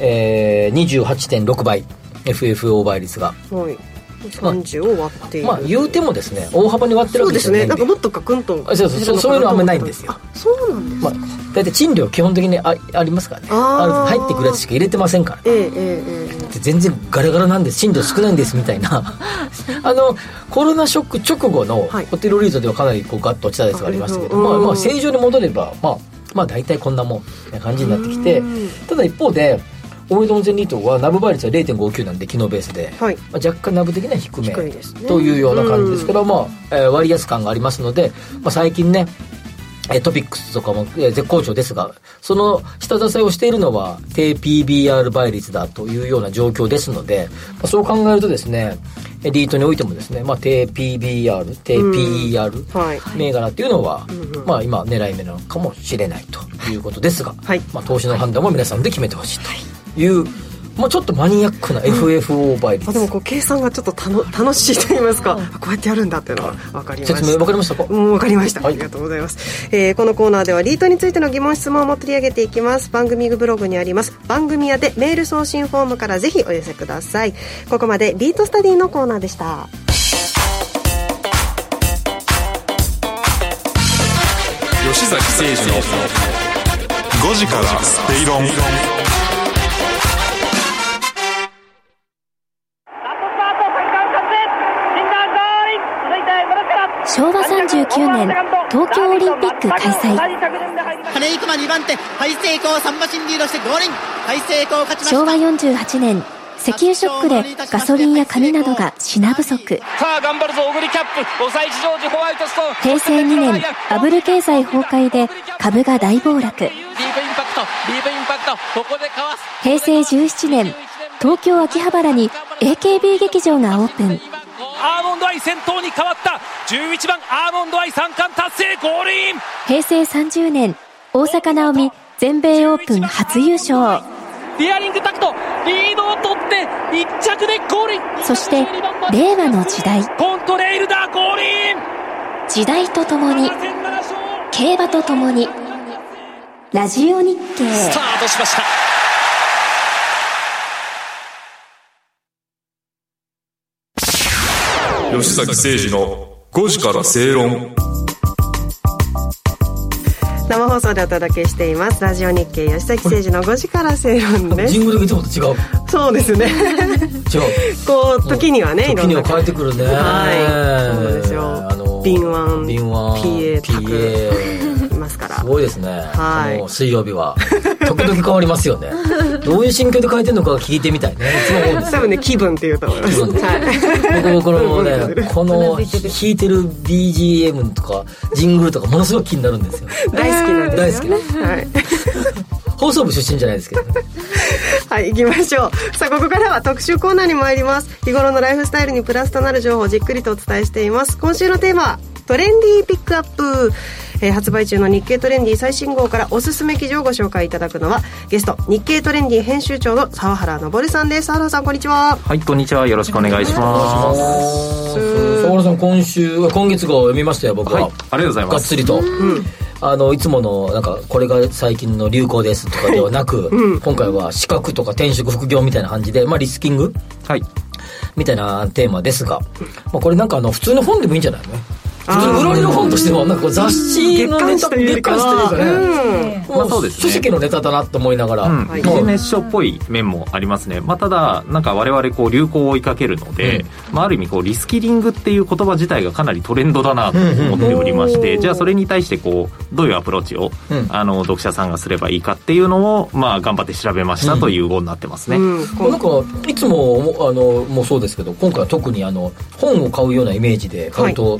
えー、28.6倍 FF オーバー率が。はい30を割っている、まあ言うてもですね大幅に割ってるそうですねわけじゃないんかもっとガクンと。あそうそうそうそういうのはあんまりないんですよ。そうなんですまあ大体賃料基本的にあありますからね。入ってくるやつしか入れてませんから。ええええ全然ガラガラなんです。賃料少ないんですみたいな。あのコロナショック直後のはい。ホテルリートではかなりこうガッと落ちたやつがありましたけど、うんまあ、まあ正常に戻ればまあまあ大体こんなもんな感じになってきて。ただ一方で大江戸温泉リートはナブ倍率は0.59なんで機能ベースで、はい。まあ、若干ナブ的には低め。ね。というような感じですから、まあえー割安感がありますので、まあ、最近ねえートピックスとかもえー絶好調ですが、その下支えをしているのは低 PBR 倍率だというような状況ですので、まあ、そう考えるとですね、えーリートにおいてもですね、まあ、低 PBR、低 PER はい。銘柄っていうのは、まあ今狙い目なのかもしれないということですが、はい。まあ投資の判断も皆さんで決めてほしいと。いう、まあちょっとマニアックな FFO 倍率。あでもこう計算がちょっとたの楽しいと言いますか、こうやってやるんだっていうのが分かりました。説明分かりましたか？うん、わかりました、はい。ありがとうございます、えーこのコーナーではリートについての疑問質問も取り上げていきます。番組ブログにあります。番組宛てメール送信フォームからぜひお寄せください。ここまでリートスタディのコーナーでした。吉崎誠二の5時からスペイロン昭和39年東京オリンピック開催。金井熊2番手ハイセイコー3馬身リードして合輪ハイセイコー勝ちました。昭和48年石油ショックでガソリンや紙などが品不足。さあ頑張るぞ小栗キャップ。抑えジョージホワイトストーン。平成2年バブル経済崩壊で株が大暴落。ディープインパクトディープインパクト。ここでかわす。平成17年東京秋葉原に AKB 劇場がオープンアーモンドアイ先頭に変わった。11番アーモンドアイ三冠達成ゴールイン。平成30年大坂なおみ全米オープン初優勝。ディアリングタクトリードを取って1着でゴールイン。そして令和の時代。コントレイルだゴールイン。時代とともに競馬とともにラジオ日経。スタートしました吉崎誠二の5時から正論。生放送でお届けしています。ラジオ日経吉崎誠二の5時から正論です。ジングルがいつもと違う。そうですね。違う。こう時にはね時には変えてくるね。はい。そうですよ。あの敏腕敏腕 PA タクますから。すごいですね、はい。水曜日は。時々変わりますよね。どういう心境で変えてるのか聞いてみたいね。いつも思うんですよ。多分ね気分っていうと思います。はい。僕このね この弾いてる BGM とかジングルとかものすごく気になるんですよ。大好きなんですよね。大好はい。放送部出身じゃないですけどね。はい、行きましょう。さあ、ここからは特集コーナーに参ります。日頃のライフスタイルにプラスとなる情報をじっくりとお伝えしています。今週のテーマは、トレンディーピックアップ。えー発売中の日経トレンディ最新号からおすすめ記事をご紹介いただくのは、ゲスト、日経トレンディ編集長の沢原昇さんです。沢原さん、こんにちは。はい、こんにちは。よろしくお願いします。沢村さん今週今月号を読みましたよ僕は、はい、ありがとうございます。がっつりと、あのいつものなんかこれが最近の流行ですとかではなく、今回は資格とか転職副業みたいな感じで、まあ、リスキング？はい。みたいなテーマですが、まあ、これなんかあの普通の本でもいいんじゃないの売られる本としてもなんか雑誌のネタ月刊誌というかね、まあそうですね。書籍のネタだなと思いながら、うん、はいビジネス書っぽい面もありますね。まあ、ただ、なんか我々こう流行を追いかけるので、まあ、ある意味こうリスキリングっていう言葉自体がかなりトレンドだなと思っておりまして、じゃあそれに対してこう、どういうアプローチを、うん。あの、読者さんがすればいいかっていうのを、まあ、頑張って調べましたという号になってますね。うん、なんかいつももあのもうそうですけど今回は特にあの本を買うようなイメージで買うと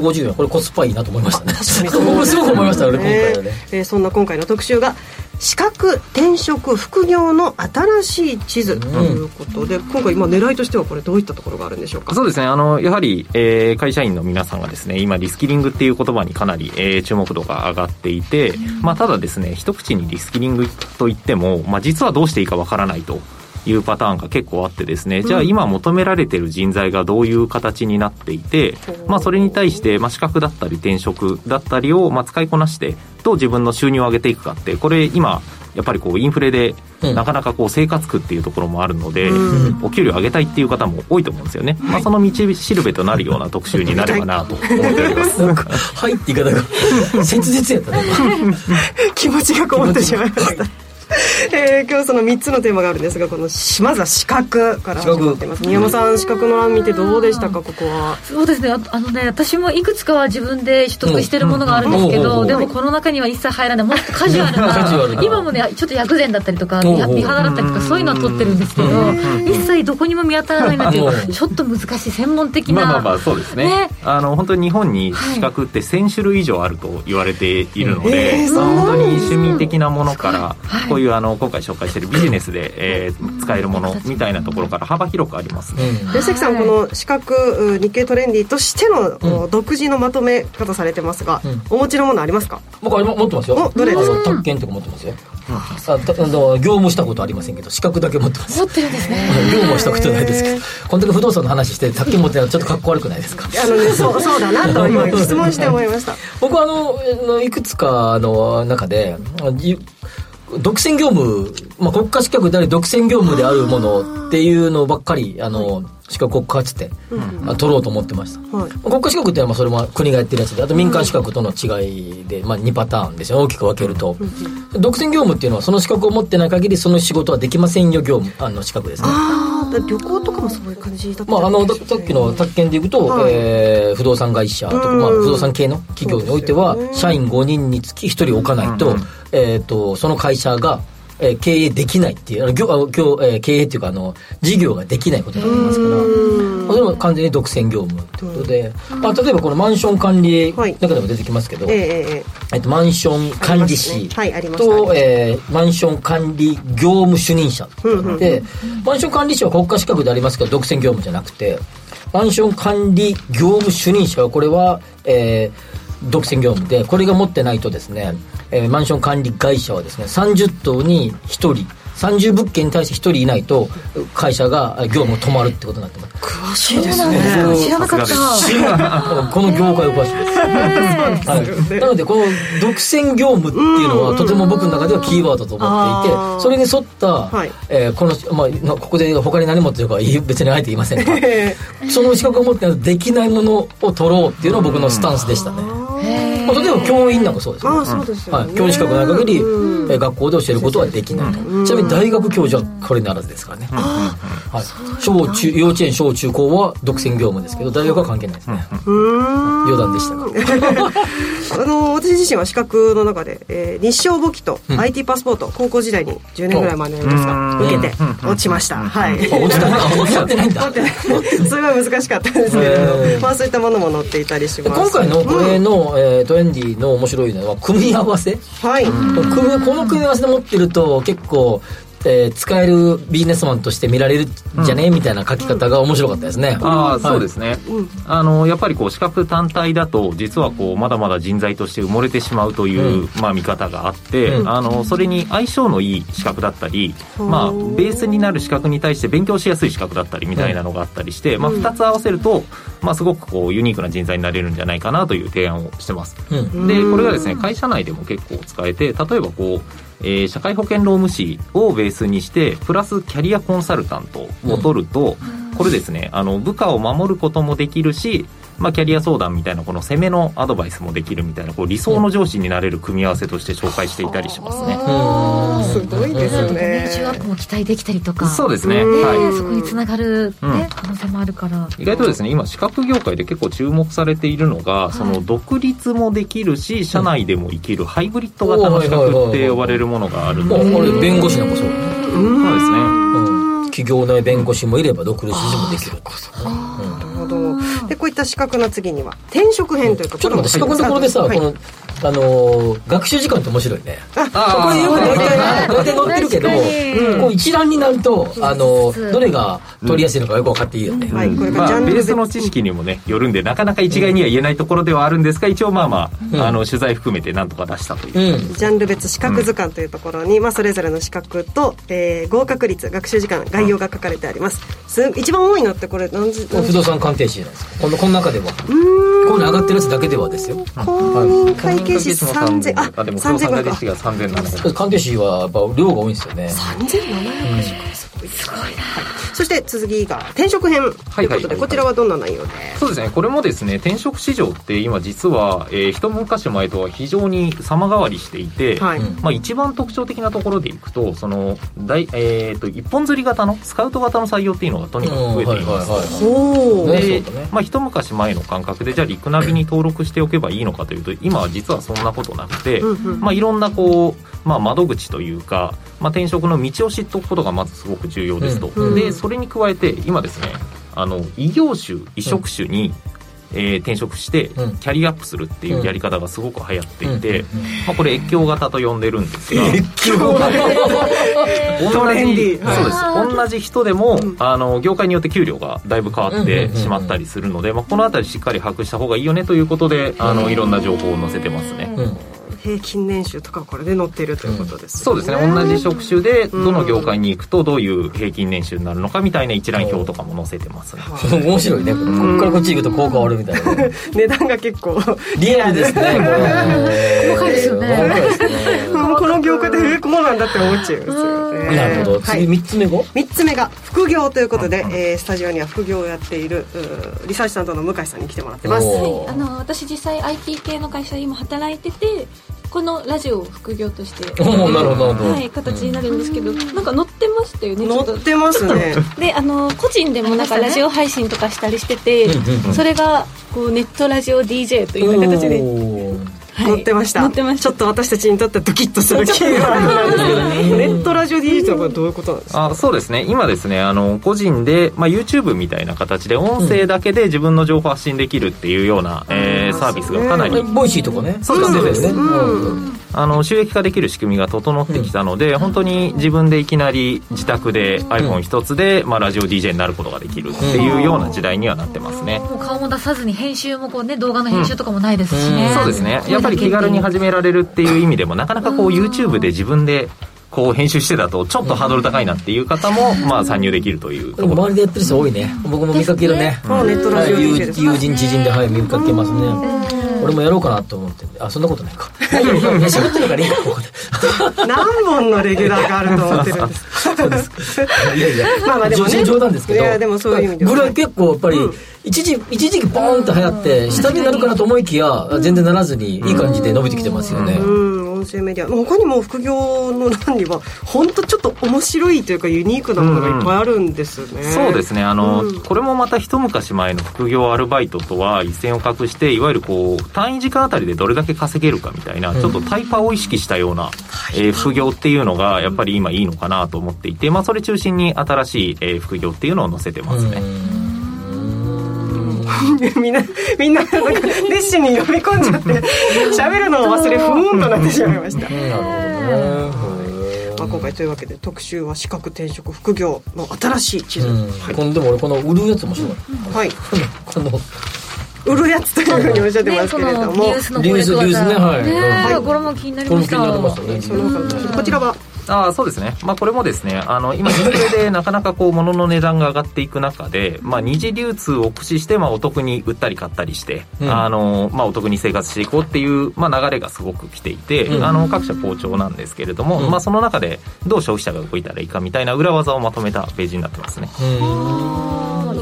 750円これコスパいいなと思いましたね。僕すごく思いました俺今回はね。えーそんな今回の特集が資格転職副業の新しい地図ということで、今回今狙いとしてはこれどういったところがあるんでしょうか？そうですね。あの、やはり、えー会社員の皆さんがですね、今、リスキリングっていう言葉にかなり、えー注目度が上がっていて、まあ、ただですね、一口にリスキリングと言っても、まあ、実はどうしていいかわからないと。いうパターンが結構あってですね、じゃあ今求められてる人材がどういう形になっていて、まあそれに対して、まあ資格だったり転職だったりを、まあ使いこなして、どう自分の収入を上げていくかって、これ今、やっぱりこうインフレでなかなかこう生活苦っていうところもあるので、お給料上げたいっていう方も多いと思うんですよね、まあ、その道しるべとなるような特集になればなと思っております。はい。って言い方が 切実やったね。気持ちがこもってしまいました、えー、今日その3つのテーマがあるんですがこのまずは資格から始まってます。宮山さん資格の欄見てどうでしたかここは？そうですね。ああのね私もいくつかは自分で取得してるものがあるんですけど、でもこの中には一切入らない。もっとカジュアルな今もねちょっと薬膳だったりとか美肌だったりとかそういうのは取ってるんですけど一切どこにも見当たらないなっていうちょっと難しい専門的なまあまあまあそうですね。ね。あの本当に日本に資格って1000種類以上あると言われているので、えー、本当に趣味的なものから、こういうあの今回紹介しているビジネスで、えー、使えるものみたいなところから幅広くありますね、吉崎さんこの資格日経トレンディとしての、独自のまとめ方されてますが、お持ちのものありますか？僕は持ってますよ。どれですか？特権とか持ってますよ。あ業務したことありませんけど資格だけ持ってます。持ってるんですね。業務はしたことないですけどこんだけ不動産の話して宅建持ってるのちょっとかっこ悪くないですか？あのねそうそうだなと今 質問して思いました。僕はあのいくつかの中で独占業務、まあ、国家資格であり独占業務であるものっていうのばっかりあの、資格国家発て、うん、取ろうと思ってました、はい、国家資格っていうのはそれも国がやってるやつであと民間資格との違いで、まあ、2パターンですよ。大きく分けると、うん、独占業務っていうのはその資格を持ってない限りその仕事はできませんよ業務あの資格ですね。ああ旅行とかもそういう感じだったまああのさっきの宅建でいくと、はい、えー、不動産会社とか、まあ、不動産系の企業においては、ね、社員5人につき1人置かないと,、えーとその会社がえー、経営できないっていう、あの業業えー、経営っていうか、あの、事業ができないことになりますから、まあ、それも完全に独占業務ということで、まあ、例えばこのマンション管理中でも出てきますけど、はい、えー、えっと、マンション管理士と、ね。はい、えー、マンション管理業務主任者で、マンション管理士は国家資格でありますけど、独占業務じゃなくて、マンション管理業務主任者は、これは、えー、独占業務で、これが持ってないとですね、えー、マンション管理会社はですね30棟に1人30物件に対して1人いないと会社が業務止まるってことになってます。詳しいですね。知らなかった。この業界お詳しいです、はい、なのでこの独占業務っていうのはとても僕の中ではキーワードと思っていてそれに沿った、はい。えー、この、まあ、ここで他に何もというか別にあえて言いませんが その資格を持ってできないものを取ろうっていうのは僕のスタンスでしたねまあ、例えば教員なんかそうですね。あそうですよ、ね、はい、教員資格ない限り、うん、学校で教えることはできない。と、うん、ちなみに大学教授はこれならずですからね、はい、小中幼稚園小中高は独占業務ですけど大学は関係ないですね。余談でしたが あの私自身は資格の中で、えー、日照簿記と IT パスポート、高校時代に10年ぐらい前のやつが受けて落ちました、はい。落ちた。落ち てないんだ。すごい難しかったんですけれどまあそういったものも載っていたりします今回のこれの、えー、トレンディの面白いのは組み合わせはいこの組み合わせで持ってると結構えー、使えるビジネスマンとして見られるじゃね、うん、みたいな書き方が面白かったですね。ああ、そうですね。あの、やっぱりこう、資格単体だと、実はこう、まだまだ人材として埋もれてしまうという、うん、まあ、見方があって、うん、あの、それに相性のいい資格だったり、まあ、ベースになる資格に対して勉強しやすい資格だったりみたいなのがあったりして、まあ、二つ合わせると、まあ、すごくこう、ユニークな人材になれるんじゃないかなという提案をしてます。で、これがですね、会社内でも結構使えて、例えばこう、えー、社会保険労務士をベースにしてプラスキャリアコンサルタントを取ると、うん、これですねあの部下を守ることもできるしまあ、キャリア相談みたいなこの攻めのアドバイスもできるみたいなこう理想の上司になれる組み合わせとして紹介していたりしますね。すごいですね。年収アップも期待できたりとか。そうですね。はい。そこにつながる、ね可能性もあるから。意外とですね、今資格業界で結構注目されているのが、その独立もできるし、社内でも生きるハイブリッド型の資格って呼ばれるものがあるので。これ弁護士なんかそう。そうですね。企業内弁護士もいれば独立もできる。ど。でこういった資格の次には転職編というかちょっと待って資格のところでさ、はい、このあのー、学習時間って面白いね。あこれよく大体大体載ってるけど、うん、こう一覧になると、あのー、どれが取りやすいのかよく分かっていいよね、うん、はい。これまあ、ベースの知識にもねよるんでなかなか一概には言えないところではあるんですが一応まあまあうん、あの取材含めてなんとか出したという、ジャンル別資格図鑑というところに、まあ、それぞれの資格と、えー、合格率学習時間概要が書かれてあります。す一番多いのってこれ何時不動産鑑定士じゃないですか。このこの中では。この上がってるやつだけではですよ。会計計士3000ああでも不動産3000か会計士が3700関係士はやっぱ量が多いんですよね。3700すごいすごいな。そして次が転職編ということで、はいはいこちらはどんな内容で？そうですね。これもですね転職市場って今実は、えー一昔前とは非常に様変わりしていて、はい。まあ、一番特徴的なところでいくとその大、えー、と一本釣り型のスカウト型の採用っていうのがとにかく増えています、ほうで、まあ、一昔前の感覚でじゃあリクナビに登録しておけばいいのかというと今は実はそんなことなくて、うんうん。まあ、いろんなこう、まあ、窓口というか、まあ、転職の道を知っておくことがまずすごく重要ですと、うん。でそれに加えて今ですねあの異業種異職種に、えー転職してキャリアアップするっていうやり方がすごく流行っていて、まあ、これ越境型と呼んでるんですが ト同じレンディー。そうです。同じ人でも、あの業界によって給料がだいぶ変わってしまったりするので、まあ、この辺りしっかり把握した方がいいよねということであのいろんな情報を載せてますね。平均年収とかこれで載っているということです、そうですね。同じ職種でどの業界に行くとどういう平均年収になるのかみたいな一覧表とかも載せてますね。面白いね。こっからこっち行くと効果あるみたいな。値段が結構リアルですね 細かいですよね この業界でえこうなんだって思っちゃいますよね。なるほど。はい。次3つ目が？3つ目が副業ということで、えースタジオには副業をやっているリサーチ担当の向井さんに来てもらってます。はい、あの私実際 IT 系の会社で今働いててこのラジオを副業としてなるほどはい、形になるんですけどなんか載ってましたよね載ってますね。であの個人でもなんかラジオ配信とかしたりしてて、うんうんうん。それがこうネットラジオ DJ というような形で。載ってました。ちょっと私たちにとってドキッとするキーワードなんですけど ネットラジオ DJ とはこれどういうことなんですか？あそうですね。今ですねあの個人で、まあ、YouTube みたいな形で音声だけで自分の情報発信できるっていうような、えーサービスがかなり、 Voicy とかね。そうですそうあの収益化できる仕組みが整ってきたので、本当に自分でいきなり自宅で iPhone 一つで、まあ、ラジオ DJ になることができるっていうような時代にはなってますね、もう顔も出さずに編集もこうね動画の編集とかもないですしね、そうですね。やっぱり気軽に始められるっていう意味でもなかなかこう YouTube で自分でこう編集してたとちょっとハードル高いなっていう方もまあ参入できるというと。ころ周りでやってる人多いね。僕も見かけるね。あネットラジオは友です友人知人ではい見かけますね。俺もやろうかなと思って。あそんなことないか。喋ってるからいいか。ここで何本のレギュラーがあると思ってるんですか。いやいや。まあまあでもね。冗冗談ですけどいやでもそういう意味ではぐらい結構やっぱり一時一時期ポーンと流行って下火になるかなと思いきや全然ならずにいい感じで伸びてきてますよね。うん音声メディア。他にも副業の欄には本当ちょっと面白いというかユニークなものがいっぱいあるんですね、そうですね。あの、うん。これもまた一昔前の副業アルバイトとは一線を画していわゆるこう単位時間あたりでどれだけ稼げるかみたいな、うん。ちょっとタイパを意識したような、えー副業っていうのがやっぱり今いいのかなと思っていて、まあ、それ中心に新しい、えー副業っていうのを載せてますね、みんなみんななんか熱心に読み込んじゃって 喋るのを忘れふーんとなってしまいました、まあ、今回というわけで特集は資格転職副業の新しい地図、うん。このでも俺この売るやつ面白い。はい。この。売るやつというふうにおっしゃってますけれども、ねリユースのリユースリユースね。はい。ねはいこれも気になりました。ね。こちらはああそうですね、まあ、これもですねあの今インフレでなかなかこう物の値段が上がっていく中で、まあ、二次流通を駆使して、まあ、お得に売ったり買ったりして、うん。あのまあ、お得に生活していこうっていう、まあ、流れがすごく来ていて、うん。あの各社好調なんですけれども、うん。まあ、その中でどう消費者が動いたらいいかみたいな裏技をまとめたページになってますね。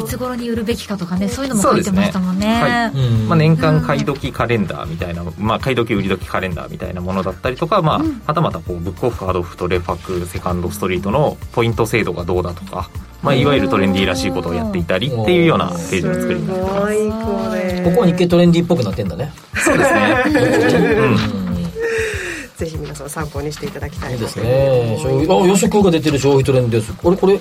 いつ頃に売るべきかとかねそういうのも書いてましたもんね。はい。まあ、年間買い時カレンダーみたいな、まあ、買い時売り時カレンダーみたいなものだったりとか、まあ、はたまたこうブックオフハードオフとレパックセカンドストリートのポイント制度がどうだとか、まあ、いわゆるトレンディーらしいことをやっていたりっていうようなページの作りになってますはい。これここは日経トレンディーっぽくなってんだね。そうですね、ぜひ皆さん参考にしていただきたいいいですね。予測が出てる消費トレンドです。これこれ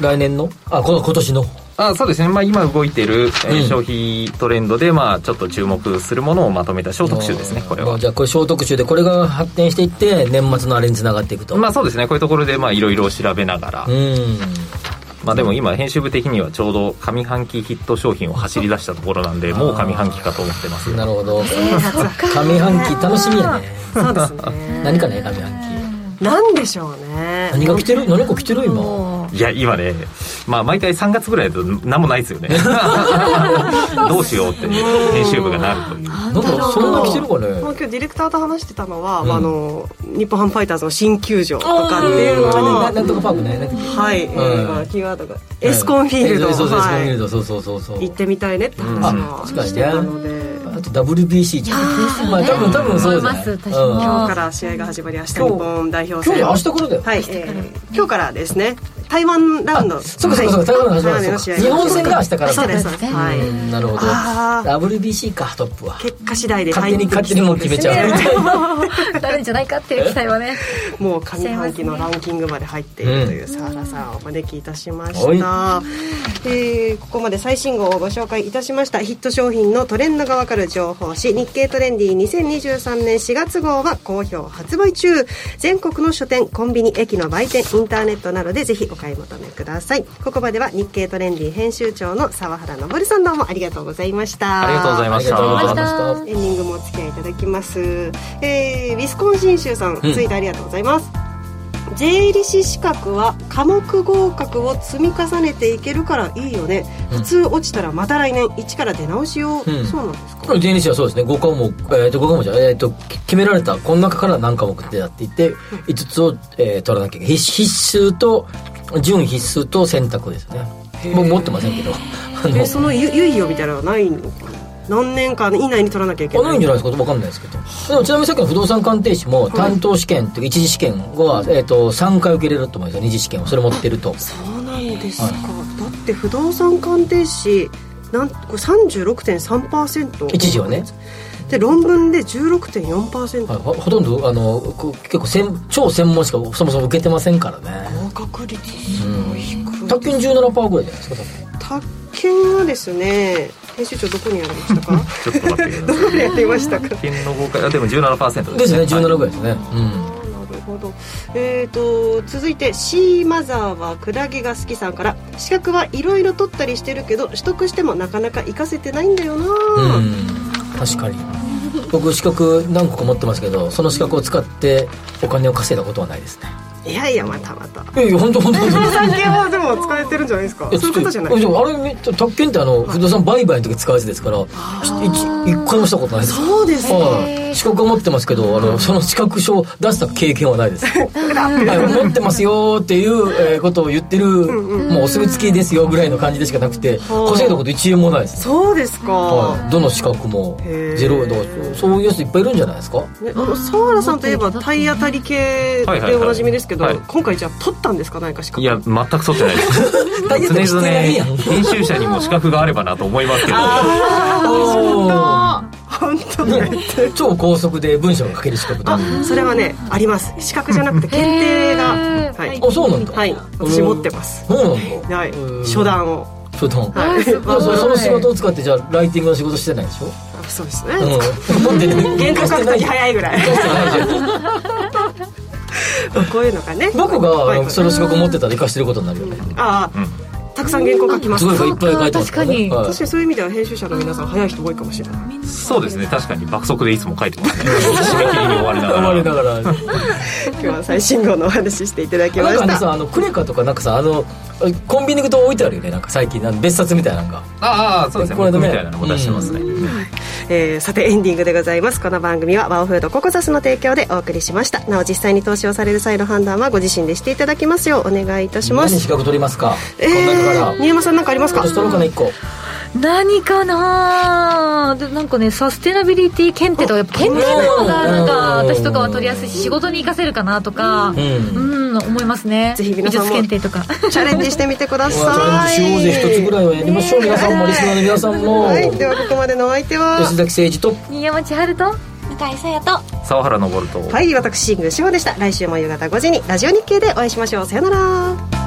来年の？あこの今年の？あそうですね、まあ、今動いてる、え消費トレンドで、まあ、ちょっと注目するものをまとめた小特集ですねこれは。まあじゃあこれ小特集でこれが発展していって年末のあれにつながっていくと。まあそうですね。こういうところでまあいろいろ調べながら、うん。まあでも今編集部的にはちょうど上半期ヒット商品を走り出したところなんでもう上半期かと思ってますなるほど。上半期楽しみやね。そうですね。何かね上半期なんでしょうね。何が来てる？何か来てる今？いや今ねまあ毎回3月ぐらいだと何もないですよね。どうしようって編集部がなるという。なんかそんな来てるかね？今日ディレクターと話してたのは、あの日本ハムファイターズの新球場とかっていうのはなんとかパークねはい、えーまあ、キーワードがエスコンフィールド、そうそうエスコンフィールド、はいそうそうそうそう。行ってみたいねって話はしてたので、あと WBC じゃんまあ多分多分そうですね。今日から試合が始まり明日日本代表戦。今日明日からだよはい、えー、今日からですね。台湾ラウンド。そうかそうかそうか台湾の始まるの試合日本戦が明日から。そうですそうです。はいなるほど。あ WBC かトップは。結果次第で勝手に勝手にもう決めちゃうみたいな。誰じゃないかっていう期待はね。もう上半期のランキングまで入っているというサーラさんをお招きいたしました、えーここまで最新号をご紹介いたしました。ヒット商品のトレンドがわかる情報誌日経トレンディ2023年4月号は好評発売中。全国の書店コンビニ駅の売店インターネットなどでぜひお買い求めください。ここまでは日経トレンディ編集長の沢原昇さんどうもありがとうございました。ありがとうございましたエンディングもお付き合いいただきます、えー、ウィスコンシン州さん、うん。ツイートありがとうございます。税理士資格は科目合格を積み重ねていけるからいいよね、普通落ちたらまた来年一から出直しよう、うん。そうなんですか？これ JNC はそうですね。5科目、えー、と5科目じゃえー、とき決められたこの中から何科目ってやっていて5つを、えー取らなきゃいけない。必必須と準必須と選択ですね。僕持ってませんけど。あのでそのゆ猶予みたいなのはないのかな？何年間以内に取らなきゃいけあないないんじゃないですか？分かんないですけど。でもちなみにさっきの不動産鑑定士も担当試験というか一次試験は、えー、と3回受けれると思うんですよ。二次試験をそれ持ってると。そうなんですか、だって不動産鑑定士なんこれ36.3%一時はね。で論文で16.4%、はい。ほほとんどあのこ結構専超専門しかそもそも受けてませんからね。合格率うん。卓球17%ぐらいじゃないですか多分宅建はですね編集長どこにやりましたか？ちょっと待ってください。どこにやりましたか？県の合格あでも17%ですね。はい17ぐらいですね、うん。なるほど。えー、と続いてシーマザーはクラゲが好きさんから資格はいろいろ取ったりしてるけど取得してもなかなか活かせてないんだよな、うん。確かに。僕資格何個か持ってますけどその資格を使ってお金を稼いだことはないですねいやいやまたまた。いやいや本当本当不動産系はでも使えてるんじゃないですかそういうことじゃないちょっとあれめ特権ってあの不動産売買の時使うやつですから一一回もしたことないです。そうですかはい資格は持ってますけどあのその資格証を出した経験はないです。はい持ってますよっていうえーことを言ってるもうお墨付きですよぐらいの感じでしかなくて稼いだこと1円もないです。そうですか、はい、どの資格もゼロだそういうやついっぱいいるんじゃないですかね、あの沢原さんといえば体当たり系でおなじみですけど、はいはい。はい今回じゃあ取ったんですか？何か資格。いや全く取ってないです。常々編集者にも資格があればなと思いますけど。本当。ね超高速で文章が書ける資格だ。それはねあります。資格じゃなくて検定がはい。あそうなんだ。はい。私持ってます。そうなんだ。はい。初段を。普段。はい。そその仕事を使ってじゃあライティングの仕事してないでしょ？あそうですね、うん。原稿書く時早いぐらい こういうのがね。僕がその資格持ってたら生かしてることになるよね。ああ、たくさん原稿書きます。すごいいっぱい書いてますからね。確かに。はい。確かにそういう意味では編集者の皆さん早い人多いかもしれない。そうですね。確かに爆速でいつも書いてますね。締め切りに終わりながら。がら 今日は最新号のお話ししていただきました。なんかねさあのクレカとかなんかさあのコンビニ行くと置いてあるよねなんか最近あの別冊みたいなのが。ああそうですね。これでね僕みたいなのも出してますね、えーさてエンディングでございます。この番組はワオフードココザスの提供でお送りしました。なお実際に投資をされる際の判断はご自身でしていただきますようお願いいたします。何資格取りますか？えこの中から。ー、新山さん何かありますか？私取ろうかな1個何かなでなんかねサステナビリティ検定とかやっぱ検定の方がなんかうん。私とかは取りやすいし仕事に活かせるかなとかうん。うん思いますね。ぜひ皆さんも美術検定とか。チャレンジしてみてくだチャレンさいジしようぜ一つぐらいはやりましょう。皆さんもリスナーの皆さんも。はいではここまでのお相手は。吉崎誠二と。新山千春と。向井さやと沢原昇と。はい私シング志保でした。来週も夕方5時にラジオ日経でお会いしましょう。さよなら